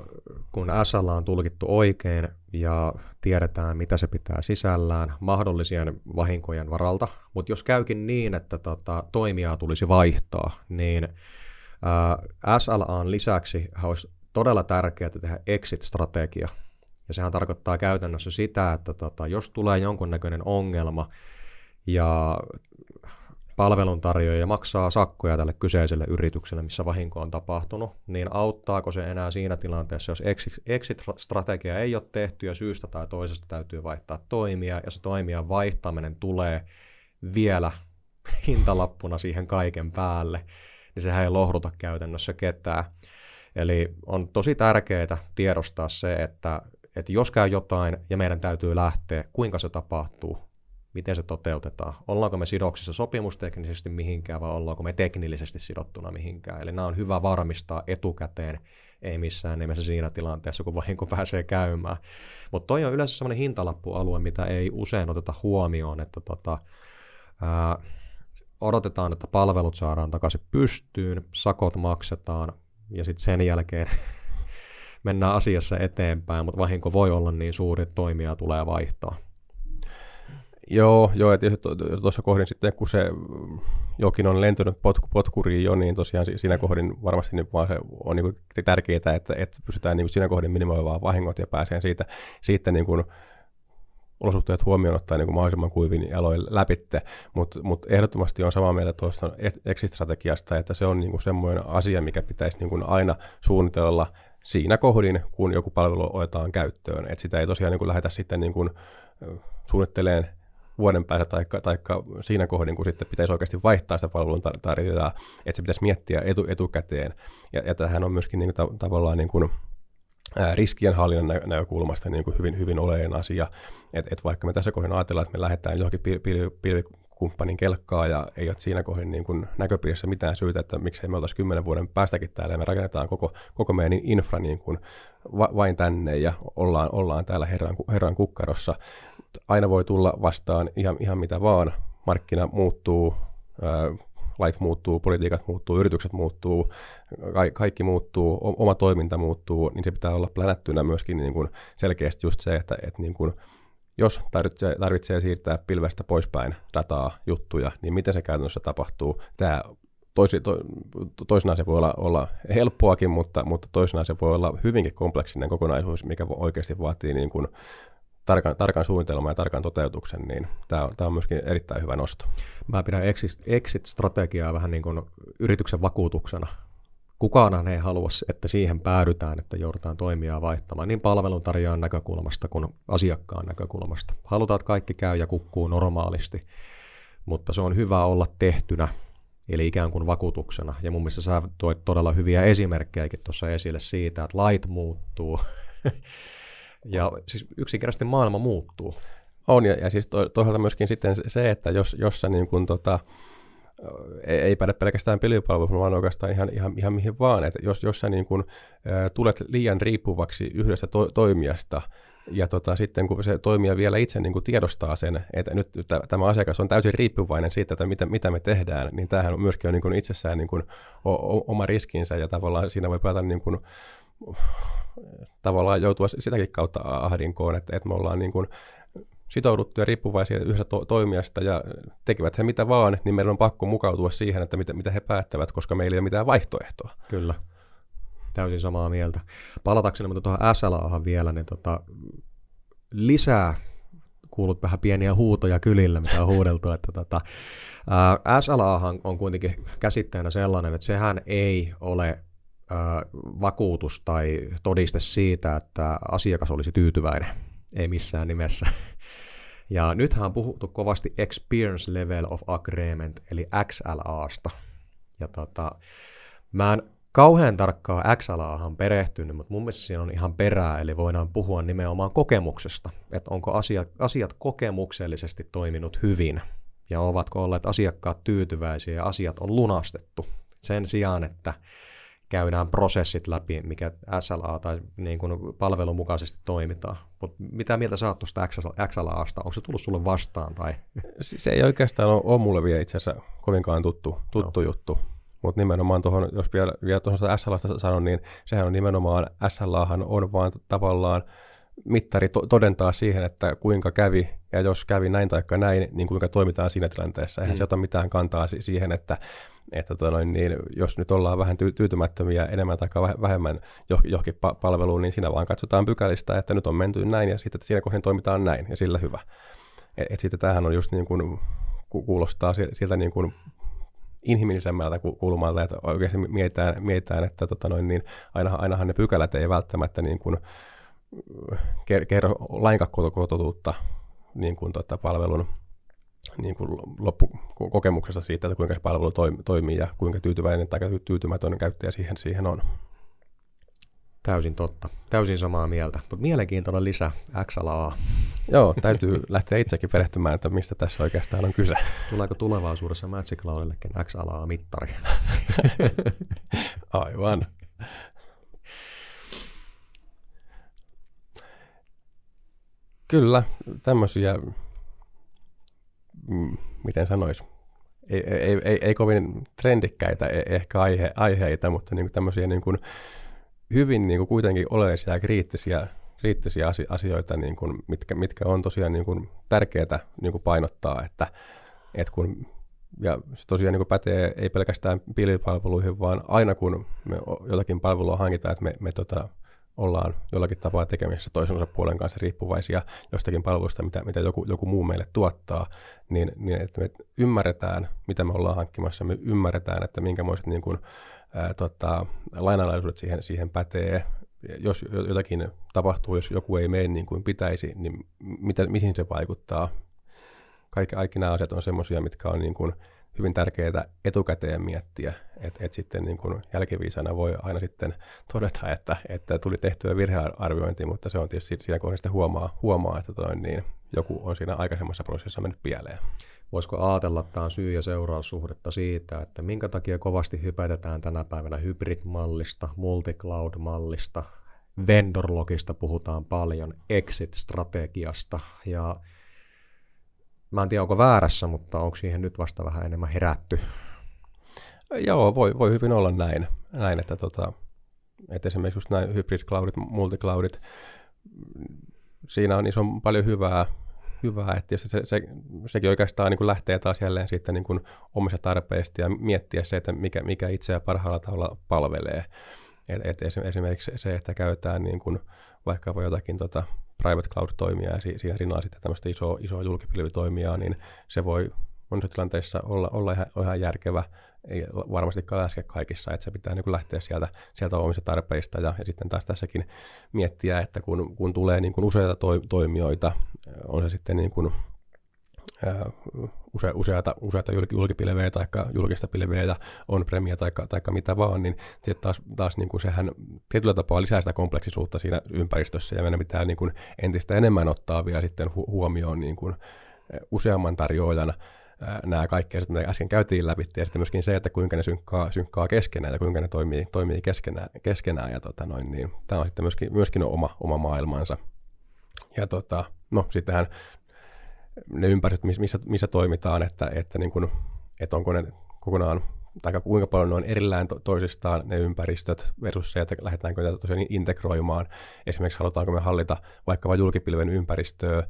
[SPEAKER 2] kun SL on tulkittu oikein ja tiedetään, mitä se pitää sisällään mahdollisien vahinkojen varalta, mutta jos käykin niin, että tota, toimijaa tulisi vaihtaa, niin ää, SLAn lisäksi olisi todella tärkeää tehdä exit-strategia. Ja sehän tarkoittaa käytännössä sitä, että tota, jos tulee jonkunnäköinen ongelma ja palveluntarjoaja maksaa sakkoja tälle kyseiselle yritykselle, missä vahinko on tapahtunut, niin auttaako se enää siinä tilanteessa, jos exit-strategia ei ole tehty ja syystä tai toisesta täytyy vaihtaa toimia, ja se toimijan vaihtaminen tulee vielä hintalappuna siihen kaiken päälle, niin sehän ei lohduta käytännössä ketään. Eli on tosi tärkeää tiedostaa se, että, että jos käy jotain ja meidän täytyy lähteä, kuinka se tapahtuu, miten se toteutetaan. Ollaanko me sidoksissa sopimusteknisesti mihinkään vai ollaanko me teknillisesti sidottuna mihinkään. Eli nämä on hyvä varmistaa etukäteen, ei missään nimessä siinä tilanteessa, kun vahinko pääsee käymään. Mutta toi on yleensä sellainen hintalappualue, mitä ei usein oteta huomioon, että tota, ää, odotetaan, että palvelut saadaan takaisin pystyyn, sakot maksetaan ja sitten sen jälkeen mennään asiassa eteenpäin, mutta vahinko voi olla niin suuri, että toimijaa tulee vaihtaa.
[SPEAKER 1] Joo, joo, että tuossa kohdin sitten, kun se jokin on lentänyt potku, potkuriin jo, niin tosiaan siinä kohdin varmasti niin vaan se on niin tärkeää, että, että pystytään niin siinä kohdin minimoimaan vahingot ja pääsee siitä, siitä niin kuin olosuhteet huomioon ottaa niin mahdollisimman kuivin jaloin läpitte, mutta mut ehdottomasti on samaa mieltä tuosta exit-strategiasta, että se on niin kuin semmoinen asia, mikä pitäisi niin kuin aina suunnitella siinä kohdin, kun joku palvelu otetaan käyttöön. Et sitä ei tosiaan niin kuin lähdetä sitten niin kuin suunnitteleen vuoden päästä tai taikka siinä kohdin, kun sitten pitäisi oikeasti vaihtaa sitä palvelun että se pitäisi miettiä etu, etukäteen. Ja, ja tähän on myöskin niin kuin, tavallaan niin kuin, riskienhallinnan nä- näkökulmasta niin kuin hyvin, hyvin oleellinen asia. että et vaikka me tässä kohdassa ajatellaan, että me lähdetään johonkin pil- pil- pilvikumppanin kelkkaa ja ei ole siinä kohdin niin kuin näköpiirissä mitään syytä, että miksei me oltaisiin kymmenen vuoden päästäkin täällä ja me rakennetaan koko, koko meidän infra niin kuin va- vain tänne ja ollaan, ollaan täällä herran, herran kukkarossa. Aina voi tulla vastaan ihan, ihan mitä vaan. Markkina muuttuu, life muuttuu, politiikat muuttuu, yritykset muuttuu, ka- kaikki muuttuu, oma toiminta muuttuu, niin se pitää olla plänättynä myöskin niin kuin selkeästi just se, että, että niin kuin, jos tarvitsee, tarvitsee siirtää pilvestä poispäin dataa, juttuja, niin miten se käytännössä tapahtuu. Tämä toisi, to, toisinaan se voi olla, olla helppoakin, mutta, mutta toisinaan se voi olla hyvinkin kompleksinen kokonaisuus, mikä oikeasti vaatii niin kuin tarkan, tarkan suunnitelman ja tarkan toteutuksen, niin tämä on, tämä on myöskin erittäin hyvä nosto.
[SPEAKER 2] Mä pidän exit-strategiaa vähän niin kuin yrityksen vakuutuksena. Kukaan ei halua, että siihen päädytään, että joudutaan toimia vaihtamaan niin palveluntarjoajan näkökulmasta kuin asiakkaan näkökulmasta. Halutaan, että kaikki käy ja kukkuu normaalisti, mutta se on hyvä olla tehtynä, eli ikään kuin vakuutuksena. Ja mun mielestä sä toit todella hyviä esimerkkejäkin tuossa esille siitä, että lait muuttuu, Ja siis yksinkertaisesti maailma muuttuu.
[SPEAKER 1] On, ja, ja siis to, toisaalta myöskin sitten se, että jos, jos sä niin kuin tota, ei, ei päde pelkästään pilvipalveluihin, vaan oikeastaan ihan, ihan, ihan mihin vaan. Että jos, jos sä niin kuin, ä, tulet liian riippuvaksi yhdestä to, toimijasta, ja tota, sitten kun se toimija vielä itse niin kuin tiedostaa sen, että nyt, tämä asiakas on täysin riippuvainen siitä, että mitä, mitä me tehdään, niin tämähän on myöskin on niin kuin itsessään niin kuin oma riskinsä, ja tavallaan siinä voi päätä niin kuin, tavallaan joutua sitäkin kautta ahdinkoon, että, että me ollaan niin kuin sitouduttuja riippuvaisia yhdessä to- toimijasta ja tekevät he mitä vaan, niin meidän on pakko mukautua siihen, että mitä, mitä he päättävät, koska meillä ei ole mitään vaihtoehtoa.
[SPEAKER 2] Kyllä, täysin samaa mieltä. Palatakseni mutta tuohon SLAhan vielä, niin tota, lisää kuulut vähän pieniä huutoja kylillä, mitä on huudeltu, että tota, ää, SLAhan on kuitenkin käsitteenä sellainen, että sehän ei ole vakuutus tai todiste siitä, että asiakas olisi tyytyväinen. Ei missään nimessä. Ja nythän on puhuttu kovasti Experience Level of Agreement, eli XLAsta. Ja tota, mä en kauhean tarkkaa XLAhan perehtynyt, mutta mun mielestä siinä on ihan perää, eli voidaan puhua nimenomaan kokemuksesta, että onko asiat, asiat kokemuksellisesti toiminut hyvin, ja ovatko olleet asiakkaat tyytyväisiä ja asiat on lunastettu. Sen sijaan, että käydään prosessit läpi, mikä SLA tai niin kuin palvelun mukaisesti toimitaan. Mut mitä mieltä sä oot tuosta XLAsta? Onko se tullut sulle vastaan? Tai?
[SPEAKER 1] Se ei oikeastaan ole, ole mulle vielä itse asiassa kovinkaan tuttu, tuttu no. juttu. Mutta nimenomaan tuohon, jos vielä, vielä tuohon SLAsta sanon, niin sehän on nimenomaan, SLAhan on vaan tavallaan mittari to- todentaa siihen, että kuinka kävi, ja jos kävi näin tai näin, niin kuinka toimitaan siinä tilanteessa. Eihän mm. se ota mitään kantaa siihen, että että tota noin, niin jos nyt ollaan vähän ty- tyytymättömiä enemmän tai vähemmän johonkin pa- palveluun, niin siinä vaan katsotaan pykälistä, että nyt on menty näin ja sitten siinä kohdin toimitaan näin ja sillä hyvä. Et, et sitten tämähän on just niin kuin, kuulostaa siltä niin kuin inhimillisemmältä kulmalta, että oikeasti mietitään, mietitään että tota noin, niin ainahan, ainahan ne pykälät ei välttämättä niin kuin, kerro lainkaan kototuutta niin kuin tota palvelun niin kuin loppukokemuksesta siitä, että kuinka se palvelu toimii ja kuinka tyytyväinen tai tyytymätön käyttäjä siihen, siihen on.
[SPEAKER 2] Täysin totta. Täysin samaa mieltä. Mutta mielenkiintoinen lisä XLA.
[SPEAKER 1] Joo, täytyy lähteä itsekin perehtymään, että mistä tässä oikeastaan on kyse.
[SPEAKER 2] Tuleeko tulevaisuudessa Magic Cloudillekin XLA-mittari?
[SPEAKER 1] Aivan. Kyllä, tämmöisiä mm, miten sanois, ei, ei, ei, ei kovin trendikkäitä e, ehkä aihe, aiheita, mutta niin tämmöisiä niin kuin hyvin niin kuin kuitenkin oleellisia ja kriittisiä, kriittisiä asioita, niin kuin, mitkä, mitkä on tosiaan niin kuin tärkeää niin kuin painottaa, että, että kun ja se tosiaan niin pätee ei pelkästään pilvipalveluihin, vaan aina kun me jotakin palvelua hankitaan, että me, me tota, ollaan jollakin tapaa tekemisessä toisen osapuolen kanssa riippuvaisia jostakin palvelusta, mitä, mitä joku, joku muu meille tuottaa, niin, niin että me ymmärretään, mitä me ollaan hankkimassa, me ymmärretään, että minkämoiset niin kuin, ää, tota, lainalaisuudet siihen, siihen pätee, jos jotakin tapahtuu, jos joku ei mene niin kuin pitäisi, niin mitä, mihin se vaikuttaa. Kaikki, kaikki nämä asiat on semmoisia, mitkä on niin kuin hyvin tärkeää etukäteen miettiä, että et sitten niin kuin jälkiviisana voi aina sitten todeta, että, että tuli tehtyä virhearviointi, mutta se on tietysti siinä kohdassa huomaa, huomaa että toi, niin joku on siinä aikaisemmassa prosessissa mennyt pieleen.
[SPEAKER 2] Voisiko ajatella tämä syy- ja seuraussuhdetta siitä, että minkä takia kovasti hypätetään tänä päivänä hybrid-mallista, multicloud-mallista, vendorlogista puhutaan paljon, exit-strategiasta ja Mä en tiedä, onko väärässä, mutta onko siihen nyt vasta vähän enemmän herätty?
[SPEAKER 1] Joo, voi, voi hyvin olla näin, näin että, tota, että esimerkiksi just näin hybrid cloudit, multicloudit, siinä on iso paljon hyvää, hyvää että se, se, sekin oikeastaan niin kuin lähtee taas jälleen siitä niin kuin omista tarpeista ja miettiä se, että mikä, mikä itseä parhaalla tavalla palvelee. Et, et esimerkiksi se, että käytetään niin kuin vaikkapa jotakin tota private cloud-toimia ja siinä rinnalla sitten tämmöistä isoa, isoa julkipilvitoimijaa, niin se voi monissa tilanteissa olla, olla ihan, ihan järkevä, ei varmastikaan läske kaikissa, että se pitää niin kuin lähteä sieltä, sieltä omista tarpeista ja, ja sitten taas tässäkin miettiä, että kun, kun tulee niin kuin useita to, toimijoita, on se sitten niin kuin use, useata, useata julkipilveä tai julkista pilveä ja on-premia tai, tai mitä vaan, niin taas, taas niin kuin sehän tietyllä tapaa lisää sitä kompleksisuutta siinä ympäristössä ja meidän pitää niin kuin entistä enemmän ottaa vielä sitten hu- huomioon niin kuin useamman tarjoajan nämä kaikki asiat, mitä äsken käytiin läpi, ja sitten myöskin se, että kuinka ne synkkaa, synkkaa keskenään ja kuinka ne toimii, toimii keskenään, keskenään ja tota noin, niin tämä on sitten myöskin, myöskin oma, oma maailmansa. Ja tota, no sittenhän ne ympäristöt, missä, missä toimitaan, että, että, niin kuin, että onko ne kokonaan tai kuinka paljon ne on erillään to- toisistaan ne ympäristöt versus se, että lähdetäänkö niitä tosiaan integroimaan. Esimerkiksi halutaanko me hallita vaikka vain julkipilven ympäristöä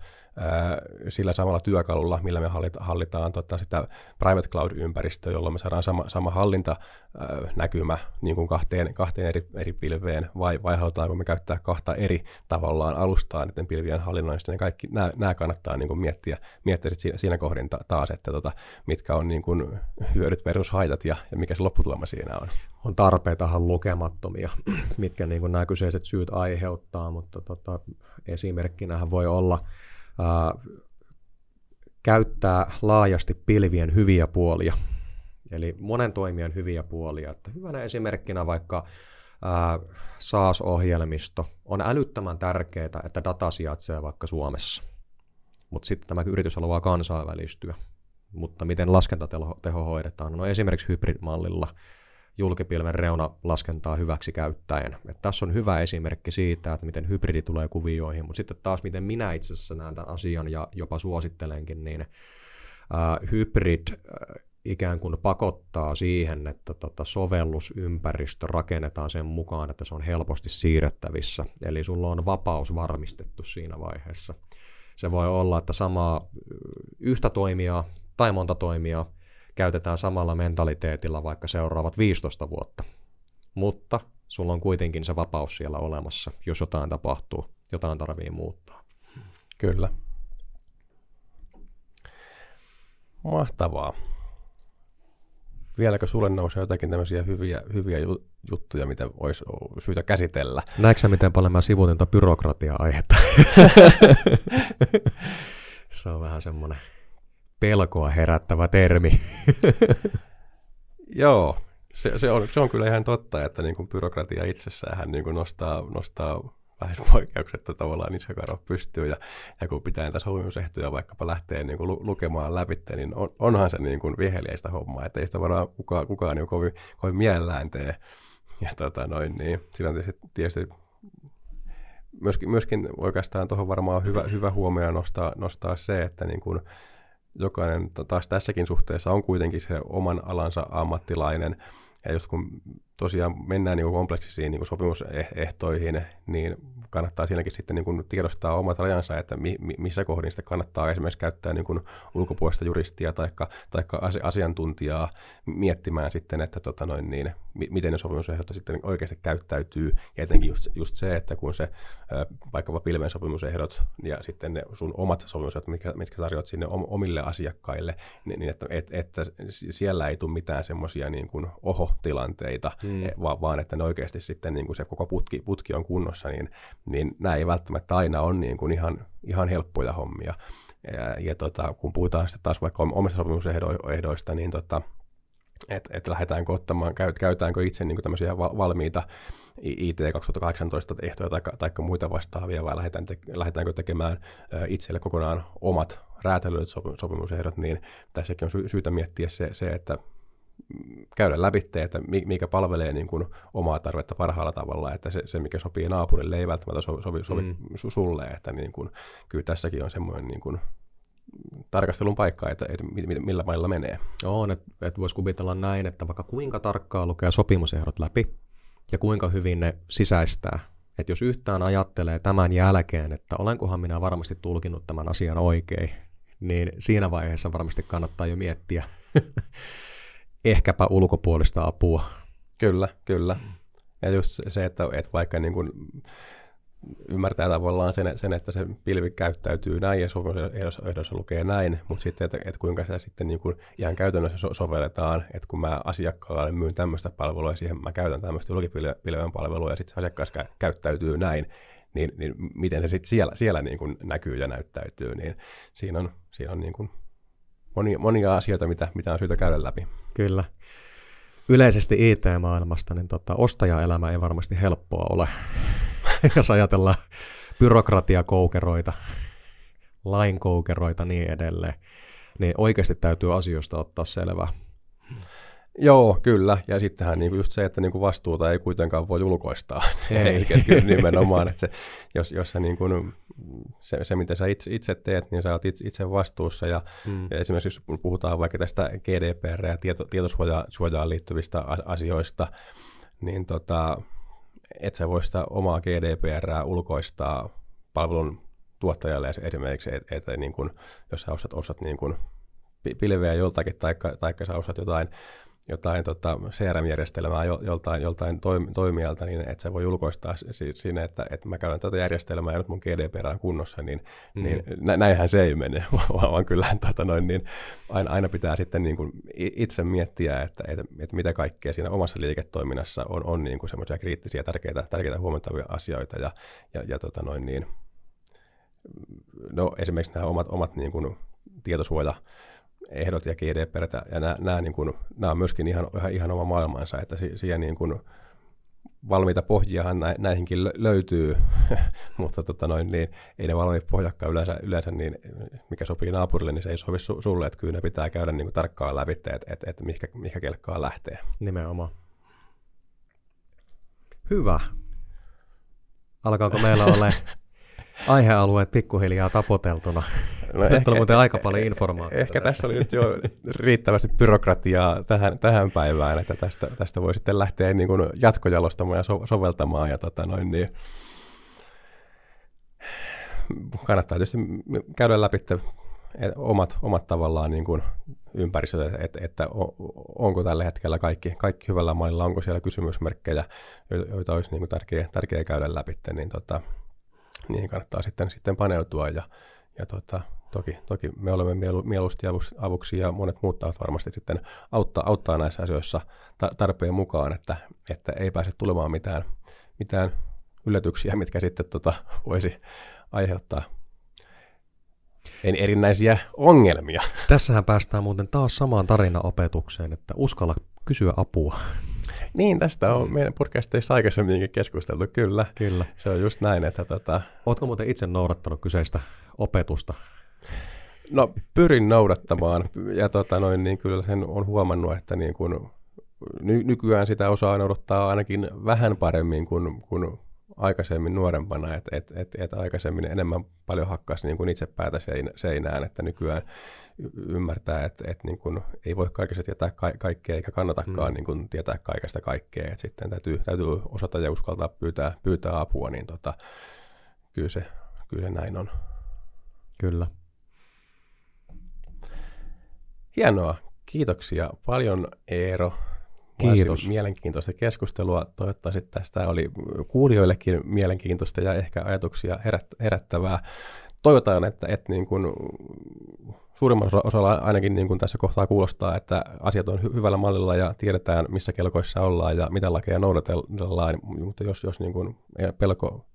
[SPEAKER 1] sillä samalla työkalulla, millä me hallita, hallitaan tota, sitä private cloud-ympäristöä, jolloin me saadaan sama, sama hallintanäkymä niin kuin kahteen, kahteen eri, eri pilveen, vai, vai halutaanko me käyttää kahta eri tavallaan alustaa niiden pilvien hallinnoista, niin kaikki nämä, nämä kannattaa niin kuin miettiä, miettiä sit siinä, siinä kohdin taas, että tota, mitkä on niin kuin hyödyt versus haitat ja, ja mikä se lopputulema siinä on.
[SPEAKER 2] On tarpeitahan lukemattomia, mitkä niin kuin nämä kyseiset syyt aiheuttaa, mutta tota, esimerkkinähän voi olla – käyttää laajasti pilvien hyviä puolia, eli monen toimijan hyviä puolia. Että hyvänä esimerkkinä vaikka SaaS-ohjelmisto on älyttömän tärkeää, että data sijaitsee vaikka Suomessa. Mutta sitten tämä yritys haluaa kansainvälistyä. Mutta miten laskentateho hoidetaan? No esimerkiksi hybridmallilla julkipilven reunalaskentaa hyväksi käyttäen. Et tässä on hyvä esimerkki siitä, että miten hybridi tulee kuvioihin, mutta sitten taas miten minä itse asiassa näen tämän asian ja jopa suosittelenkin, niin äh, hybrid äh, ikään kuin pakottaa siihen, että tota sovellusympäristö rakennetaan sen mukaan, että se on helposti siirrettävissä. Eli sulla on vapaus varmistettu siinä vaiheessa. Se voi olla, että samaa yhtä toimijaa tai monta toimijaa käytetään samalla mentaliteetilla vaikka seuraavat 15 vuotta. Mutta sulla on kuitenkin se vapaus siellä olemassa, jos jotain tapahtuu, jotain tarvii muuttaa.
[SPEAKER 1] Kyllä. Mahtavaa. Vieläkö sulle nousee jotakin tämmöisiä hyviä, hyviä juttuja, mitä olisi syytä käsitellä?
[SPEAKER 2] Näetkö miten paljon mä sivuutin byrokratia-aihetta? se on vähän semmoinen pelkoa herättävä termi.
[SPEAKER 1] Joo, se, se, on, se on kyllä ihan totta, että niin kuin byrokratia itsessään niin kuin nostaa, nostaa vähäispoikkeuksetta tavallaan niskakaro pystyy ja, ja kun pitää näitä sopimusehtoja vaikkapa lähteä niin kuin lu, lukemaan läpi, niin on, onhan se niin kuin viheliäistä hommaa, että ei sitä varmaan kukaan, kukaan niin kovin, kovin mielellään tee. Ja tota noin, niin silloin tietysti, tietysti myöskin, myöskin oikeastaan tuohon varmaan hyvä, hyvä huomio nostaa, nostaa se, että niin kuin, jokainen taas tässäkin suhteessa on kuitenkin se oman alansa ammattilainen. Ja just kun tosiaan mennään niin kompleksisiin niin sopimusehtoihin, niin kannattaa siinäkin sitten niin tiedostaa omat rajansa, että mi, mi, missä kohdin sitä kannattaa esimerkiksi käyttää niin ulkopuolista juristia tai asiantuntijaa miettimään sitten, että tota noin niin, miten ne sopimusehdot sitten oikeasti käyttäytyy. Ja etenkin just, just se, että kun se vaikkapa pilven sopimusehdot ja sitten ne sun omat sopimusehdot, mitkä, mitkä tarjoat sinne omille asiakkaille, niin, että, et, että siellä ei tule mitään semmoisia niin oho-tilanteita, mm. E, vaan, vaan että ne oikeasti sitten niin kuin se koko putki, putki on kunnossa, niin, niin nämä ei välttämättä aina ole niin kuin ihan, ihan helppoja hommia. ja, ja tota, kun puhutaan sitten taas vaikka omista sopimusehdoista, niin tota, että et lähdetäänkö ottamaan, käyt, käytetäänkö itse niin tämmöisiä valmiita IT 2018 ehtoja tai, tai muita vastaavia, vai lähdetään te, lähdetäänkö tekemään itselle kokonaan omat räätälöidyt sopimusehdot, niin tässäkin on sy- syytä miettiä se, se että käydä läpi, että mikä palvelee niin kuin omaa tarvetta parhaalla tavalla, että se, se mikä sopii naapurille ei välttämättä sovi, sovi, sovi mm. sulle, että niin kuin, kyllä tässäkin on semmoinen niin kuin, tarkastelun paikka, että, että millä mailla menee.
[SPEAKER 2] On, että, että voisi kuvitella näin, että vaikka kuinka tarkkaan lukee sopimusehdot läpi ja kuinka hyvin ne sisäistää, että jos yhtään ajattelee tämän jälkeen, että olenkohan minä varmasti tulkinut tämän asian oikein, niin siinä vaiheessa varmasti kannattaa jo miettiä ehkäpä ulkopuolista apua.
[SPEAKER 1] Kyllä, kyllä. Ja just se, että, että vaikka niin kuin ymmärtää tavallaan sen, sen, että se pilvi käyttäytyy näin ja sopimusehdossa lukee näin, mutta sitten, että, että kuinka se sitten niin kuin ihan käytännössä so- sovelletaan, että kun mä asiakkaalle myyn tämmöistä palvelua ja siihen mä käytän tämmöistä julkipilven palvelua ja sitten asiakas käyttäytyy näin, niin, niin miten se sitten siellä, siellä niin kuin näkyy ja näyttäytyy, niin siinä on, siinä on niin kuin monia, monia asioita, mitä, mitä on syytä käydä läpi.
[SPEAKER 2] Kyllä. Yleisesti IT-maailmasta, niin tota, ostajaelämä ei varmasti helppoa ole, jos ajatellaan byrokratiakoukeroita, lainkoukeroita niin edelleen, niin oikeasti täytyy asioista ottaa selvää.
[SPEAKER 1] Joo, kyllä. Ja sittenhän niin just se, että niin kuin vastuuta ei kuitenkaan voi ulkoistaa. Ei. Eli nimenomaan, että se, jos, jos niin kuin, se, se, mitä sä itse, itse teet, niin sä oot itse, itse vastuussa. Ja, mm. ja esimerkiksi jos puhutaan vaikka tästä GDPR- ja tieto, tietosuojaan liittyvistä asioista, niin tota, et sä voi sitä omaa GDPR ulkoistaa palvelun tuottajalle esimerkiksi, että et, niin kun, jos sä osat, osat niin kun pilveä joltakin, tai sä osat jotain jotain tota, CRM-järjestelmää joltain, joltain toimijalta, niin että se voi ulkoistaa siinä, että, että mä käytän tätä järjestelmää ja nyt mun GDPR on kunnossa, niin, mm. niin nä, näinhän se ei mene, vaan kyllähän tota noin, niin aina, aina pitää sitten niin kuin itse miettiä, että, että, että mitä kaikkea siinä omassa liiketoiminnassa on, on niin kuin semmoisia kriittisiä, tärkeitä, tärkeitä huomattavia asioita ja, ja, ja tota noin, niin, no esimerkiksi nämä omat, omat niin kuin tietosuoja ehdot ja GDPR, ja nämä, nämä, niin kuin, nämä on myöskin ihan, ihan, ihan oma maailmansa, että siihen niin kuin, valmiita pohjiahan näihinkin löytyy, mutta tota noin, niin ei ne valmiit pohjakkaan yleensä, yleensä niin, mikä sopii naapurille, niin se ei sovi su, sulle, että kyllä ne pitää käydä niin kuin tarkkaan läpi, että et, et, mihinkä, mihinkä kelkkaa lähtee.
[SPEAKER 2] Nimenomaan. Hyvä. Alkaako meillä olla aihealueet pikkuhiljaa tapoteltuna? No nyt ehkä, on muuten aika paljon informaatiota.
[SPEAKER 1] Ehkä tässä. tässä oli nyt jo riittävästi byrokratiaa tähän, tähän päivään, että tästä, tästä voi sitten lähteä niin kuin jatkojalostamaan ja so, soveltamaan. Ja tota noin, niin kannattaa tietysti käydä läpi omat, omat tavallaan niin kuin ympäristöt, että, että onko tällä hetkellä kaikki, kaikki hyvällä mallilla, onko siellä kysymysmerkkejä, joita olisi niin kuin tärkeä, tärkeä käydä läpi, niin tota, niihin kannattaa sitten, sitten paneutua ja, ja tota, toki, toki me olemme mielu, mieluusti avuksi ja monet muut tahot varmasti sitten auttaa, auttaa näissä asioissa ta- tarpeen mukaan, että, että ei pääse tulemaan mitään, mitään yllätyksiä, mitkä sitten tota, voisi aiheuttaa en erinäisiä ongelmia.
[SPEAKER 2] Tässähän päästään muuten taas samaan tarinaopetukseen, että uskalla kysyä apua.
[SPEAKER 1] Niin, tästä on mm. meidän podcastissa aikaisemminkin keskusteltu, kyllä. Kyllä. Se on just näin, että tota...
[SPEAKER 2] Oletko muuten itse noudattanut kyseistä opetusta?
[SPEAKER 1] No, pyrin noudattamaan, ja tota noin, niin kyllä sen on huomannut, että niin kun, ny- nykyään sitä osaa noudattaa ainakin vähän paremmin kuin, kuin aikaisemmin nuorempana, että et, et, et aikaisemmin enemmän paljon hakkasi niin kuin itse päätä seinään, että nykyään ymmärtää, että, että niin kuin ei voi kaikesta tietää ka- kaikkea eikä kannatakaan mm. niin kuin tietää kaikesta kaikkea, että sitten täytyy, täytyy osata ja uskaltaa pyytää, pyytää apua, niin tota, kyllä, se, kyllä se näin on.
[SPEAKER 2] Kyllä.
[SPEAKER 1] Hienoa. Kiitoksia paljon Eero
[SPEAKER 2] Kiitos.
[SPEAKER 1] Mielenkiintoista keskustelua. Toivottavasti tästä oli kuulijoillekin mielenkiintoista ja ehkä ajatuksia herättävää. Toivotaan, että, että niin kuin suurimmalla osalla ainakin niin kuin tässä kohtaa kuulostaa, että asiat on hy- hyvällä mallilla ja tiedetään, missä kelkoissa ollaan ja mitä lakeja noudatellaan, mutta jos, jos niin kuin pelko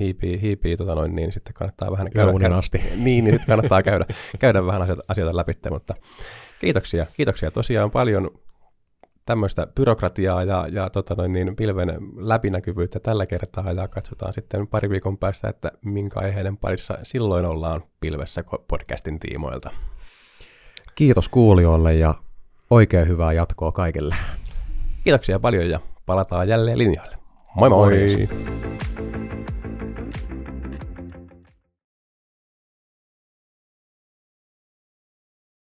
[SPEAKER 1] hiipii, hiipii tota noin, niin sitten kannattaa vähän käydä,
[SPEAKER 2] asti.
[SPEAKER 1] Niin, niin sitten kannattaa käydä, käydä vähän asioita, asioita läpi, mutta kiitoksia, kiitoksia tosiaan paljon tämmöistä byrokratiaa ja, ja tota noin, niin pilven läpinäkyvyyttä tällä kertaa ja katsotaan sitten pari viikon päästä, että minkä aiheiden parissa silloin ollaan pilvessä podcastin tiimoilta.
[SPEAKER 2] Kiitos kuulijoille ja oikein hyvää jatkoa kaikille.
[SPEAKER 1] Kiitoksia paljon ja palataan jälleen linjalle. Moi moi! moi.